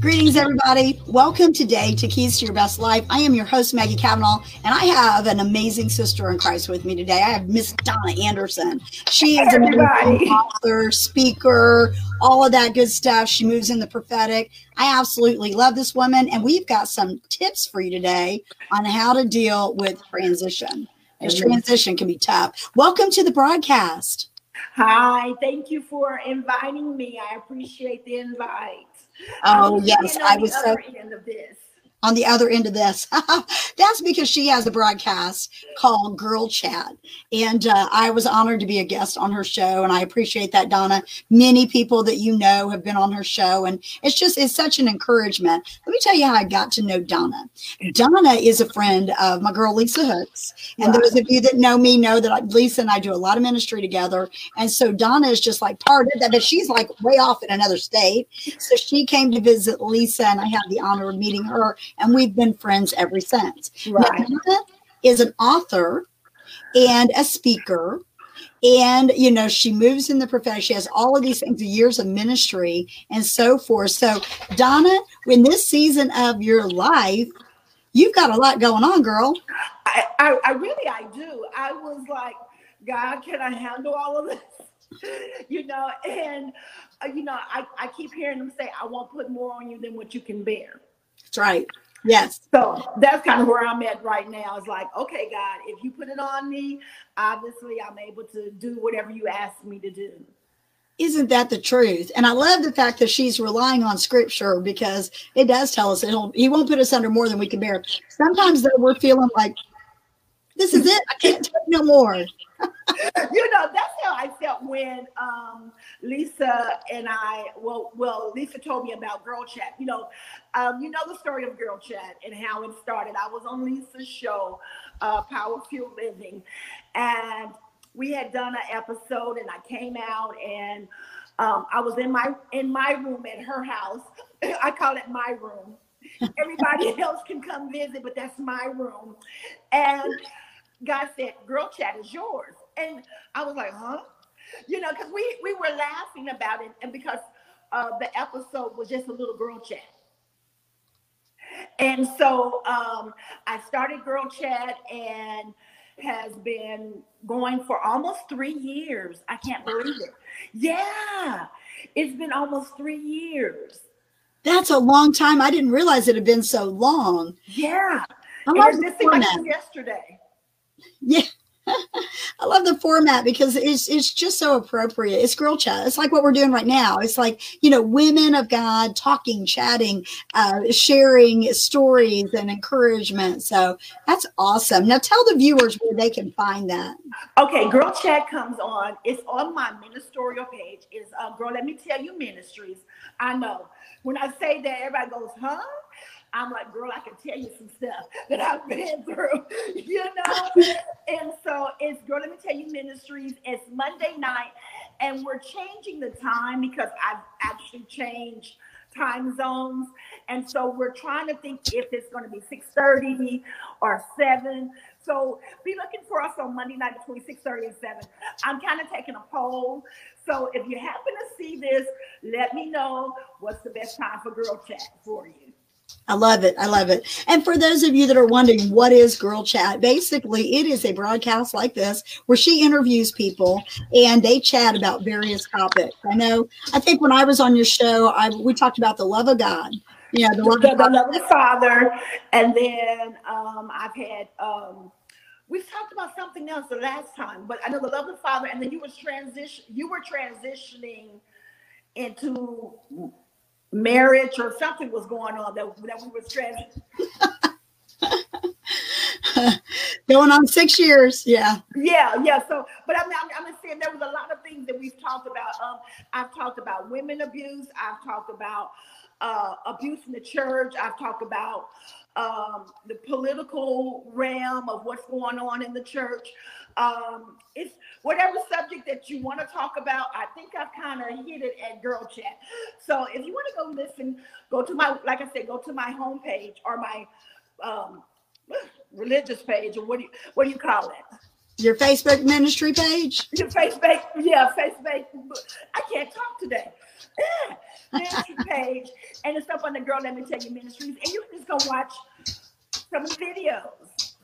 Greetings, everybody. Welcome today to Keys to Your Best Life. I am your host, Maggie Cavanaugh, and I have an amazing sister in Christ with me today. I have Miss Donna Anderson. She is an author, speaker, all of that good stuff. She moves in the prophetic. I absolutely love this woman, and we've got some tips for you today on how to deal with transition. Because transition can be tough. Welcome to the broadcast. Hi, thank you for inviting me. I appreciate the invite. Oh, um, yes, I was so end of this on the other end of this. That's because she has a broadcast called Girl Chat. And uh, I was honored to be a guest on her show. And I appreciate that, Donna. Many people that you know have been on her show. And it's just, it's such an encouragement. Let me tell you how I got to know Donna. Donna is a friend of my girl, Lisa Hooks. And wow. those of you that know me know that Lisa and I do a lot of ministry together. And so Donna is just like part of that, but she's like way off in another state. So she came to visit Lisa, and I had the honor of meeting her and we've been friends ever since. Right. Now, is an author and a speaker. And you know she moves in the profession. She has all of these things years of ministry and so forth. So donna in this season of your life you've got a lot going on girl. I i, I really i do. I was like god can i handle all of this? You know and uh, you know I, I keep hearing them say i won't put more on you than what you can bear. That's right Yes. So that's kind of where I'm at right now. It's like, okay, God, if you put it on me, obviously I'm able to do whatever you ask me to do. Isn't that the truth? And I love the fact that she's relying on scripture because it does tell us that he won't put us under more than we can bear. Sometimes though we're feeling like this is it. I can't take no more. you know, that's how I felt when um, Lisa and I, well, well, Lisa told me about Girl Chat. You know, um, you know the story of Girl Chat and how it started. I was on Lisa's show, uh, Power Fuel Living, and we had done an episode, and I came out and um, I was in my in my room at her house. I call it my room. Everybody else can come visit, but that's my room. And God said, "Girl Chat is yours." And I was like, huh? You know, because we, we were laughing about it, and because uh, the episode was just a little girl chat. And so um, I started Girl Chat and has been going for almost three years. I can't believe it. Yeah, it's been almost three years. That's a long time. I didn't realize it had been so long. Yeah. I love this like yesterday. Yeah. I love the format because it's it's just so appropriate. It's girl chat. It's like what we're doing right now. It's like you know, women of God talking, chatting, uh, sharing stories and encouragement. So that's awesome. Now tell the viewers where they can find that. Okay, girl chat comes on. It's on my ministerial page. Is uh, girl. Let me tell you, ministries. I know when I say that, everybody goes, huh? I'm like, girl, I can tell you some stuff that I've been through, you know? and so it's Girl, Let Me Tell You Ministries. It's Monday night, and we're changing the time because I've actually changed time zones. And so we're trying to think if it's going to be 6:30 or 7. So be looking for us on Monday night between 6:30 and 7. I'm kind of taking a poll. So if you happen to see this, let me know what's the best time for girl chat for you. I love it. I love it. And for those of you that are wondering what is Girl Chat, basically it is a broadcast like this where she interviews people and they chat about various topics. I know. I think when I was on your show, I we talked about the love of God. Yeah, the love, the, of, the love of the Father, and then um, I've had. Um, we've talked about something else the last time, but I know the love of the Father, and then you was transition. You were transitioning into marriage or something was going on that, that we were stressing. going on six years yeah yeah yeah so but i'm i'm, I'm saying there was a lot of things that we've talked about um i've talked about women abuse i've talked about uh abuse in the church i've talked about um the political realm of what's going on in the church um, it's whatever subject that you want to talk about. I think I've kind of hit it at Girl Chat. So if you want to go listen, go to my, like I said, go to my homepage or my um, religious page, or what do you what do you call it? Your Facebook ministry page? Your Facebook, yeah, Facebook. I can't talk today. ministry page, and it's up on the Girl Let Me Tell You Ministries, and you can just go watch some videos.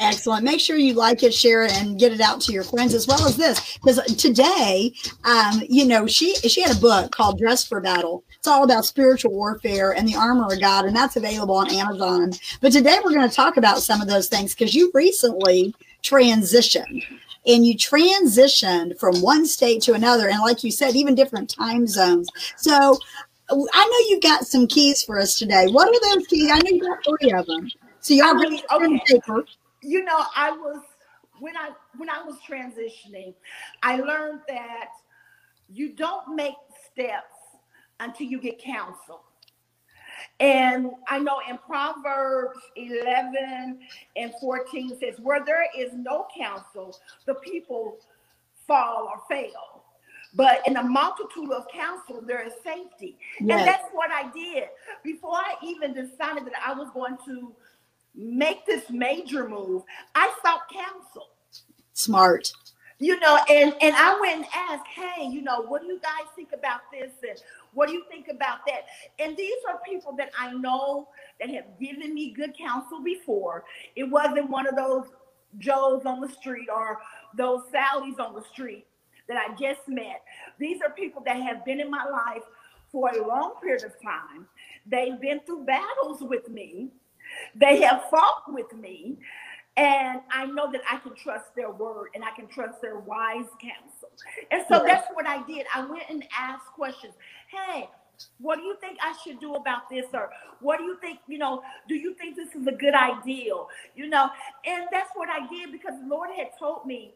Excellent. Make sure you like it, share it, and get it out to your friends as well as this. Because today, um, you know, she she had a book called Dress for Battle. It's all about spiritual warfare and the armor of God, and that's available on Amazon. But today we're going to talk about some of those things because you recently transitioned and you transitioned from one state to another, and like you said, even different time zones. So I know you've got some keys for us today. What are those keys? I know you got three of them. So y'all bring okay. paper you know, I was when I when I was transitioning, I learned that you don't make steps until you get counsel. And I know in Proverbs 11 and 14 says, Where there is no counsel, the people fall or fail. But in a multitude of counsel, there is safety. Yes. And that's what I did. Before I even decided that I was going to make this major move, I sought counsel. Smart. You know, and and I went and asked, hey, you know, what do you guys think about this? And what do you think about that? And these are people that I know that have given me good counsel before. It wasn't one of those Joes on the street or those Sallys on the street that I just met. These are people that have been in my life for a long period of time. They've been through battles with me. They have fought with me, and I know that I can trust their word and I can trust their wise counsel. And so that's what I did. I went and asked questions. Hey, what do you think I should do about this? Or what do you think, you know, do you think this is a good idea? You know, and that's what I did because the Lord had told me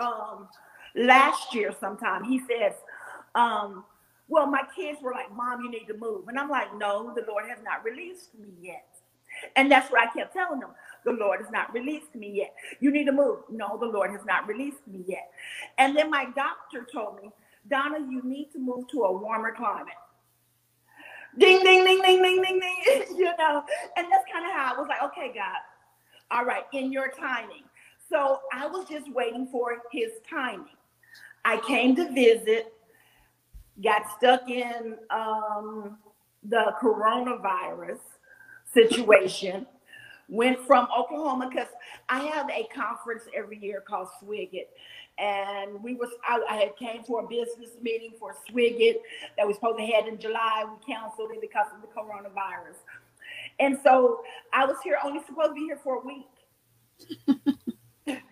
um last year sometime. He says, um, well, my kids were like, Mom, you need to move. And I'm like, No, the Lord has not released me yet. And that's what I kept telling them. The Lord has not released me yet. You need to move. No, the Lord has not released me yet. And then my doctor told me, Donna, you need to move to a warmer climate. Ding, ding, ding, ding, ding, ding, ding. you know, and that's kind of how I was like, okay, God, all right, in your timing. So I was just waiting for his timing. I came to visit, got stuck in um, the coronavirus situation. Went from Oklahoma because I have a conference every year called SWIGIT, and we was I, I, had came for a business meeting for SWIGIT that was supposed to have in July. We canceled it because of the coronavirus, and so I was here only supposed to be here for a week.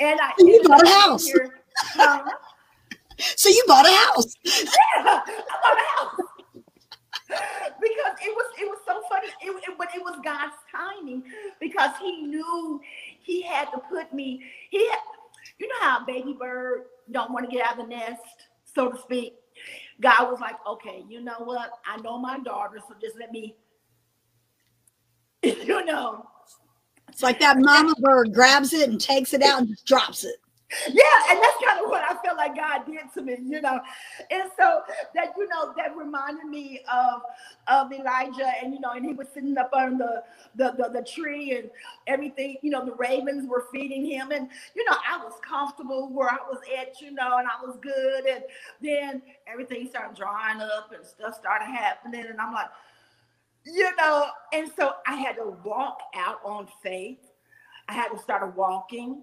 and I you bought a house. Here, so you bought a house. Yeah, I bought a house because it was it was so funny. It, it, but it was God's timing because He knew He had to put me. He had, you know how a baby bird don't want to get out of the nest, so to speak. God was like, okay, you know what? I know my daughter, so just let me, you know. It's like that mama bird grabs it and takes it out and just drops it yeah, and that's kind of what I feel like God did to me, you know. And so that you know that reminded me of of Elijah, and you know, and he was sitting up on the the, the the tree and everything. You know, the ravens were feeding him, and you know, I was comfortable where I was at, you know, and I was good. And then everything started drying up, and stuff started happening, and I'm like, you know, and so I had to walk out on faith. I had to start walking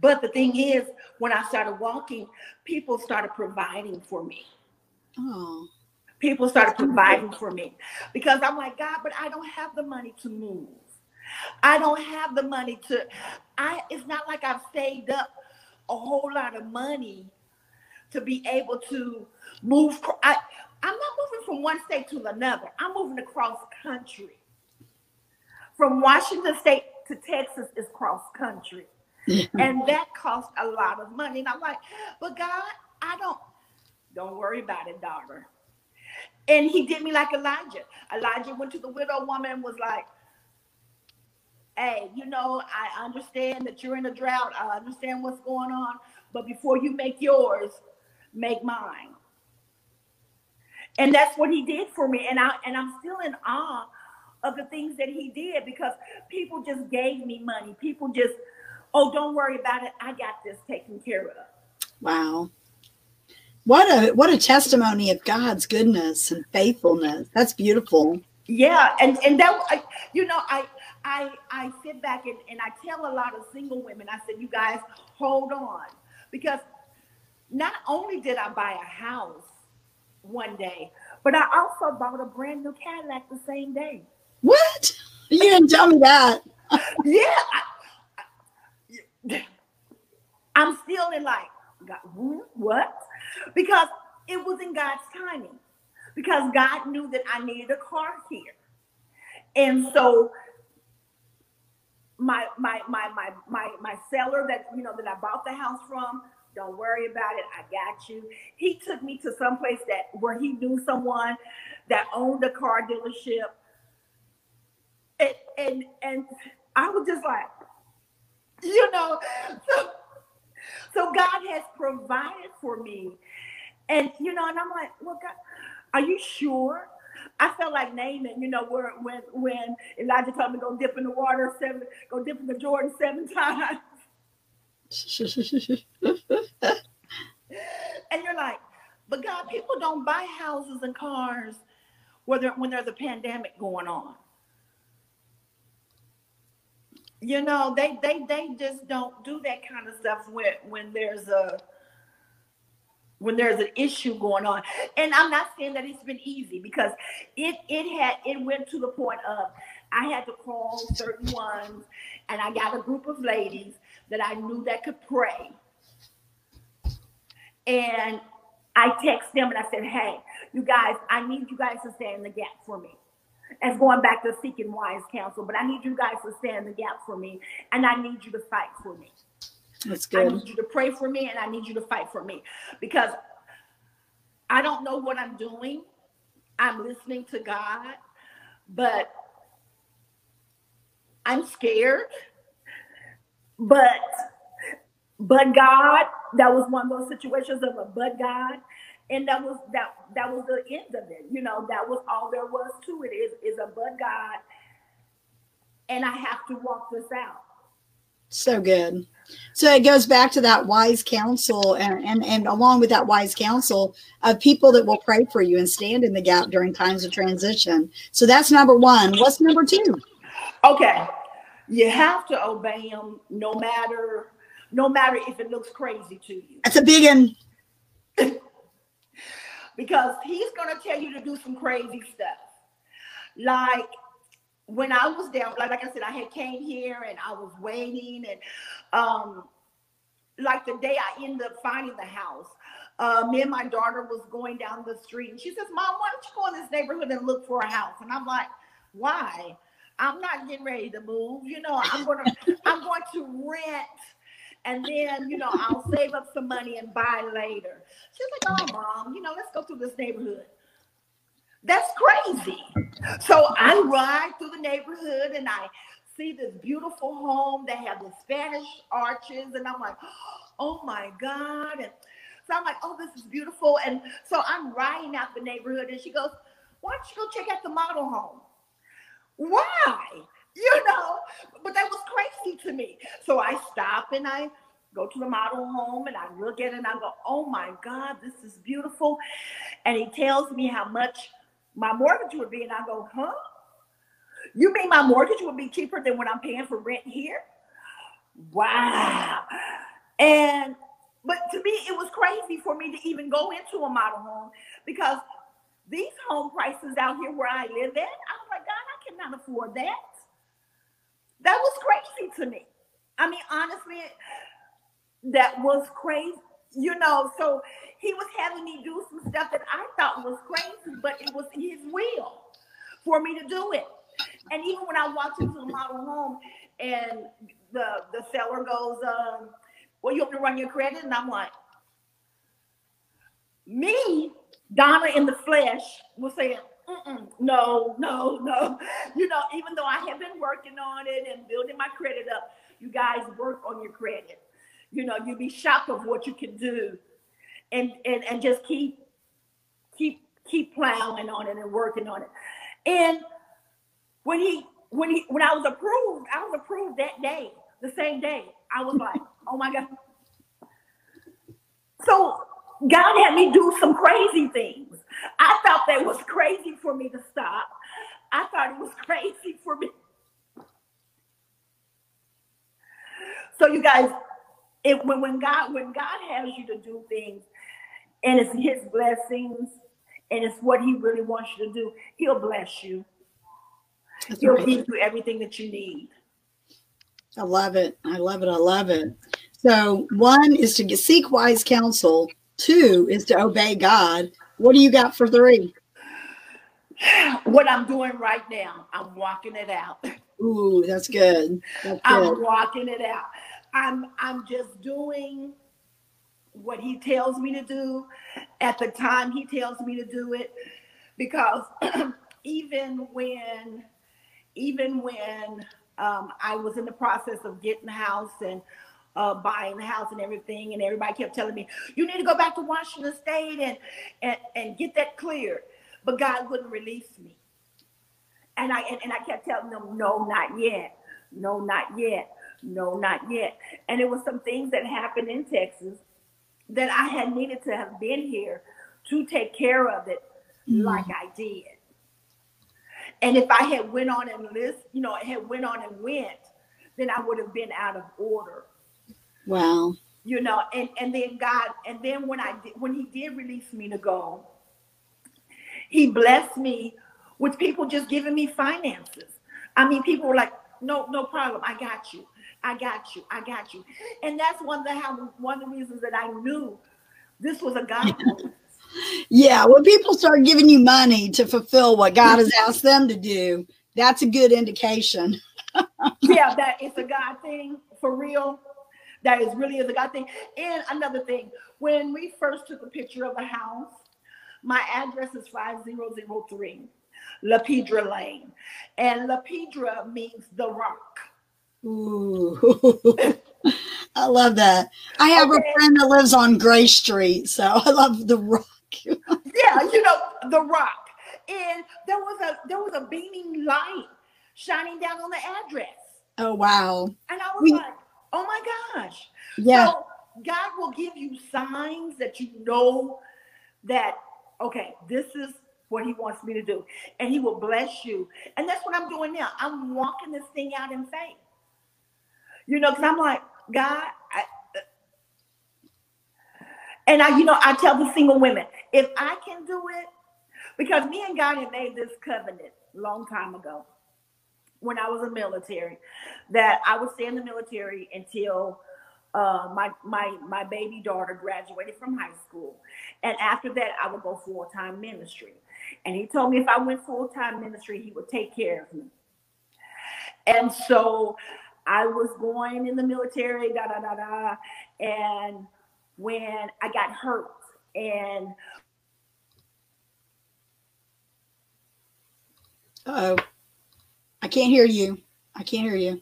but the thing is, when I started walking, people started providing for me. Oh. People started providing for me because I'm like, God, but I don't have the money to move. I don't have the money to, I it's not like I've saved up a whole lot of money to be able to move. I, I'm not moving from one state to another. I'm moving across country. From Washington State to Texas is cross country Mm-hmm. and that cost a lot of money. And I'm like, but God, I don't, don't worry about it, daughter. And he did me like Elijah. Elijah went to the widow woman and was like, hey, you know, I understand that you're in a drought. I understand what's going on. But before you make yours, make mine. And that's what he did for me. And I and I'm still in awe of the things that he did because people just gave me money. People just oh, don't worry about it. I got this taken care of. Wow. What a what a testimony of God's goodness and faithfulness. That's beautiful. Yeah, and and that you know I I I sit back and, and I tell a lot of single women, I said, you guys hold on. Because not only did I buy a house one day, but I also bought a brand new Cadillac the same day. What? You didn't tell me that. yeah. I, am still in like, what? Because it was in God's timing. Because God knew that I needed a car here. And so my my my my my my seller that you know that I bought the house from. Don't worry about it. I got you. He took me to some place that where he knew someone that owned a car dealership. And and and I was just like, you know, so, so God has provided for me. And you know, and I'm like, well, God, are you sure? I felt like Naaman, you know, where when when Elijah told me go dip in the water seven, go dip in the Jordan seven times. and you're like, but God, people don't buy houses and cars whether when there's a pandemic going on. You know, they they they just don't do that kind of stuff when when there's a when there's an issue going on. And I'm not saying that it's been easy because it it had it went to the point of I had to call certain ones and I got a group of ladies that I knew that could pray. And I text them and I said, hey, you guys, I need you guys to stand in the gap for me. As going back to seeking wise counsel, but I need you guys to stand the gap for me and I need you to fight for me. That's good. I need you to pray for me and I need you to fight for me because I don't know what I'm doing. I'm listening to God, but I'm scared. But but God, that was one of those situations of a but God. And that was that that was the end of it. You know, that was all there was to it is is a but God. And I have to walk this out. So good. So it goes back to that wise counsel and, and, and along with that wise counsel of people that will pray for you and stand in the gap during times of transition. So that's number one. What's number two? Okay. You have to obey him no matter no matter if it looks crazy to you. That's a big one. Because he's gonna tell you to do some crazy stuff. Like when I was down, like, like I said, I had came here and I was waiting, and um, like the day I ended up finding the house, uh, me and my daughter was going down the street, and she says, "Mom, why don't you go in this neighborhood and look for a house?" And I'm like, "Why? I'm not getting ready to move. You know, I'm gonna, I'm going to rent." And then you know I'll save up some money and buy later. She's like, "Oh, mom, you know, let's go through this neighborhood." That's crazy. So I ride through the neighborhood and I see this beautiful home that have the Spanish arches, and I'm like, oh my God. And so I'm like, oh, this is beautiful. And so I'm riding out the neighborhood, and she goes, why don't you go check out the model home? Why? You know, but that was crazy to me. So I stop and I go to the model home and I look at it and I go, oh my God, this is beautiful. And he tells me how much my mortgage would be. And I go, huh? You mean my mortgage would be cheaper than what I'm paying for rent here? Wow. And but to me, it was crazy for me to even go into a model home because these home prices out here where I live at, I was like, God, I cannot afford that. That was crazy to me. I mean, honestly, that was crazy. You know, so he was having me do some stuff that I thought was crazy, but it was his will for me to do it. And even when I walked into the model home and the the seller goes, um, well, you have to run your credit? And I'm like, me, Donna in the flesh, was saying, no, no, no. You know, even though I have been working on it and building my credit up, you guys work on your credit. You know, you'd be shocked of what you can do and and and just keep keep keep plowing on it and working on it. And when he when he when I was approved, I was approved that day, the same day. I was like, oh my God. So God had me do some crazy things. I thought that was crazy for me to stop. I thought it was crazy for me. So you guys, it when, when God when God has you to do things and it's his blessings and it's what he really wants you to do, he'll bless you. That's he'll right. give you everything that you need. I love it. I love it. I love it. So one is to seek wise counsel. Two is to obey God. What do you got for three? What I'm doing right now, I'm walking it out. Ooh, that's good. That's good. I'm walking it out. I'm I'm just doing what he tells me to do at the time he tells me to do it because even when even when um, I was in the process of getting the house and uh, buying the house and everything, and everybody kept telling me, "You need to go back to Washington State and and, and get that cleared," but God wouldn't release me, and I and, and I kept telling them, "No, not yet. No, not yet. No, not yet." And it was some things that happened in Texas that I had needed to have been here to take care of it, mm. like I did. And if I had went on and list, you know, had went on and went, then I would have been out of order. Wow. You know, and and then God, and then when I did, when He did release me to go, He blessed me with people just giving me finances. I mean, people were like, "No, no problem. I got you. I got you. I got you." And that's one of the how one of the reasons that I knew this was a God. yeah, when people start giving you money to fulfill what God has asked them to do, that's a good indication. yeah, that it's a God thing for real that is really is a God thing. And another thing, when we first took a picture of the house, my address is 5003 Lapidra Lane. And Lapidra means the rock. Ooh. I love that. I have okay. a friend that lives on Gray Street, so I love the rock. yeah, you know, the rock. And there was a there was a beaming light shining down on the address. Oh wow. And I was we, like, Oh my gosh. Yeah. So God will give you signs that you know that, okay, this is what he wants me to do. And he will bless you. And that's what I'm doing now. I'm walking this thing out in faith. You know, because I'm like, God, I, uh, and I, you know, I tell the single women, if I can do it, because me and God had made this covenant long time ago when I was in the military that I would stay in the military until uh, my my my baby daughter graduated from high school, and after that I would go full time ministry. And he told me if I went full time ministry, he would take care of me. And so I was going in the military, da da da da, and when I got hurt and oh I can't hear you. I can't hear you.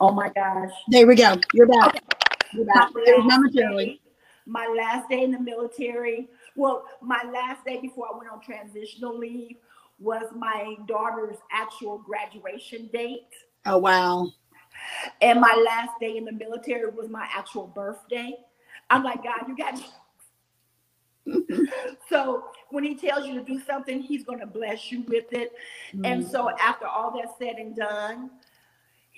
Oh my gosh. There we go. You're back. Okay. You're back. momentarily. My last day in the military. Well, my last day before I went on transitional leave was my daughter's actual graduation date. Oh wow. And my last day in the military was my actual birthday. I'm like, God, you got so when he tells you to do something, he's going to bless you with it. Mm-hmm. And so after all that's said and done,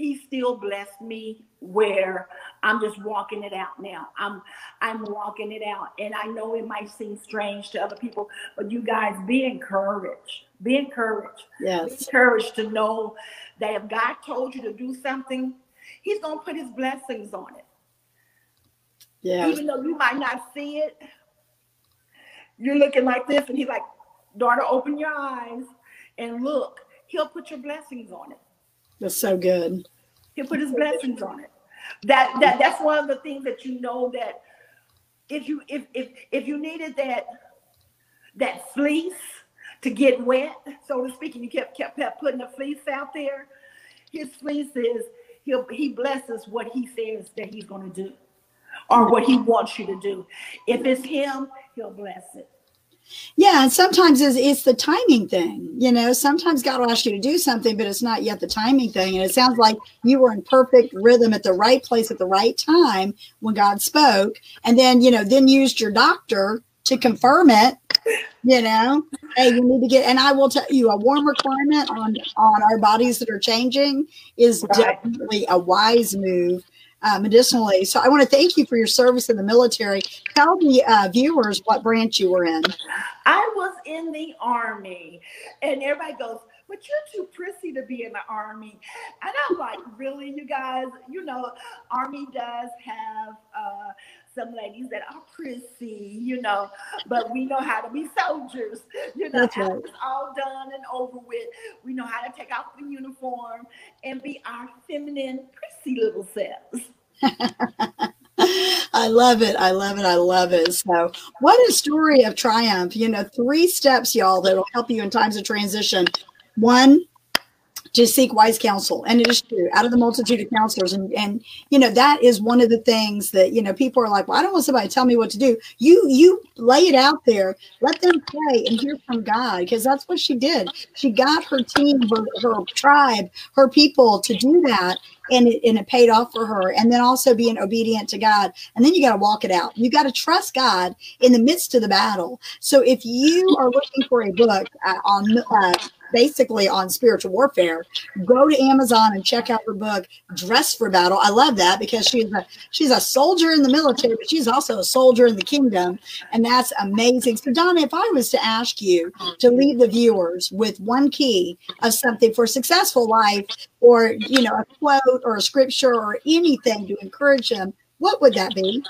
he still blessed me where I'm just walking it out now. I'm I'm walking it out. And I know it might seem strange to other people, but you guys be encouraged. Be encouraged. Yes. Be encouraged to know that if God told you to do something, he's gonna put his blessings on it. Yeah. Even though you might not see it, you're looking like this, and he's like, daughter, open your eyes and look. He'll put your blessings on it. That's so good. He'll put his blessings on it. That that that's one of the things that you know that if you if if if you needed that that fleece to get wet, so to speak, and you kept kept, kept putting the fleece out there, his fleece is he'll he blesses what he says that he's going to do or what he wants you to do. If it's him, he'll bless it. Yeah, and sometimes it's, it's the timing thing. You know, sometimes God will ask you to do something, but it's not yet the timing thing. And it sounds like you were in perfect rhythm at the right place at the right time when God spoke, and then you know, then used your doctor to confirm it. You know, hey, you need to get. And I will tell you, a warm requirement on on our bodies that are changing is right. definitely a wise move uh, medicinally. So I want to thank you for your service in the military. Tell the uh, viewers what branch you were in. I was in the Army, and everybody goes, but you're too prissy to be in the army. And I'm like, really, you guys? You know, army does have uh, some ladies that are prissy, you know, but we know how to be soldiers. You know, after it's all done and over with, we know how to take off the uniform and be our feminine, prissy little selves. I love it. I love it. I love it. So, what a story of triumph. You know, three steps, y'all, that will help you in times of transition. One, to seek wise counsel and it is true out of the multitude of counselors and and you know that is one of the things that you know people are like well i don't want somebody to tell me what to do. You you lay it out there let them pray and hear from god because that's what she did. She got her team her, her tribe her people to do that and it, and it paid off for her and then also being obedient to god and then you got to walk it out you got to trust god in the midst of the battle so if you are looking for a book uh, on uh, basically on spiritual warfare, go to Amazon and check out her book, Dress for Battle. I love that because she's a she's a soldier in the military, but she's also a soldier in the kingdom. And that's amazing. So Donna, if I was to ask you to leave the viewers with one key of something for successful life or you know, a quote or a scripture or anything to encourage them, what would that be?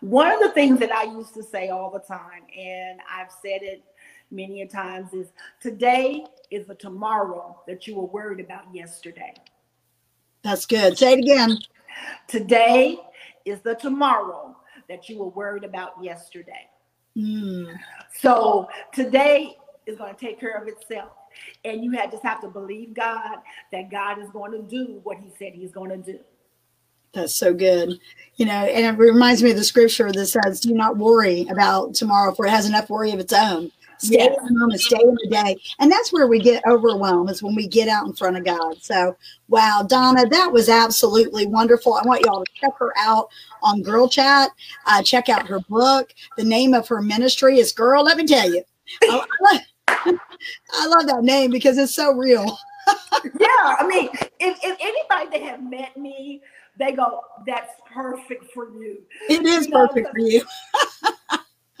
One of the things that I used to say all the time, and I've said it many a times is today is the tomorrow that you were worried about yesterday. That's good. Say it again. Today is the tomorrow that you were worried about yesterday. Mm. So today is going to take care of itself. And you had just have to believe God that God is going to do what He said He's going to do. That's so good. You know, and it reminds me of the scripture that says, Do not worry about tomorrow, for it has enough worry of its own. Stay yes. in the moment, stay in the day. And that's where we get overwhelmed is when we get out in front of God. So, wow, Donna, that was absolutely wonderful. I want y'all to check her out on Girl Chat. Uh, check out her book. The name of her ministry is Girl, let me tell you. I, love, that name because it's so real. yeah, I mean, if, if anybody that have met me, they go, "That's perfect for you." It is you know, perfect for you.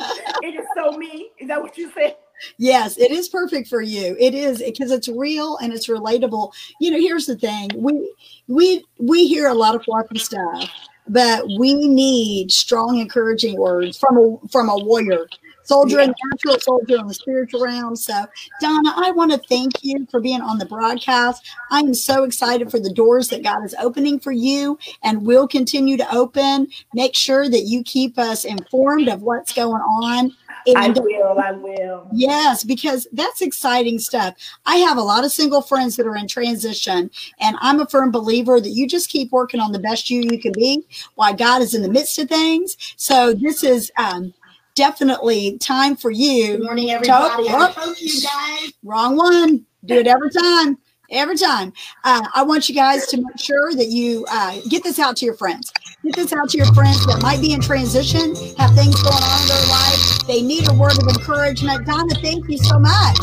it is so me. Is that what you said? Yes, it is perfect for you. It is because it's real and it's relatable. You know, here's the thing: we we we hear a lot of fluffy stuff, but we need strong, encouraging words from a from a warrior soldier in the natural, soldier in the spiritual realm. So, Donna, I want to thank you for being on the broadcast. I'm so excited for the doors that God is opening for you and will continue to open. Make sure that you keep us informed of what's going on. And I will. I will. Yes, because that's exciting stuff. I have a lot of single friends that are in transition, and I'm a firm believer that you just keep working on the best you you can be while God is in the midst of things. So this is um, definitely time for you. Good morning, everybody. To, you guys. Wrong one. Do it every time. Every time. Uh, I want you guys to make sure that you uh, get this out to your friends. Get this out to your friends that might be in transition, have things going on in their life. They need a word of encouragement. Donna, thank you so much.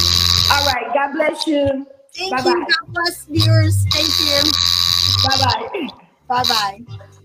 All right. God bless you. Thank Bye-bye. you. God bless viewers. Thank you. Bye bye. Bye bye.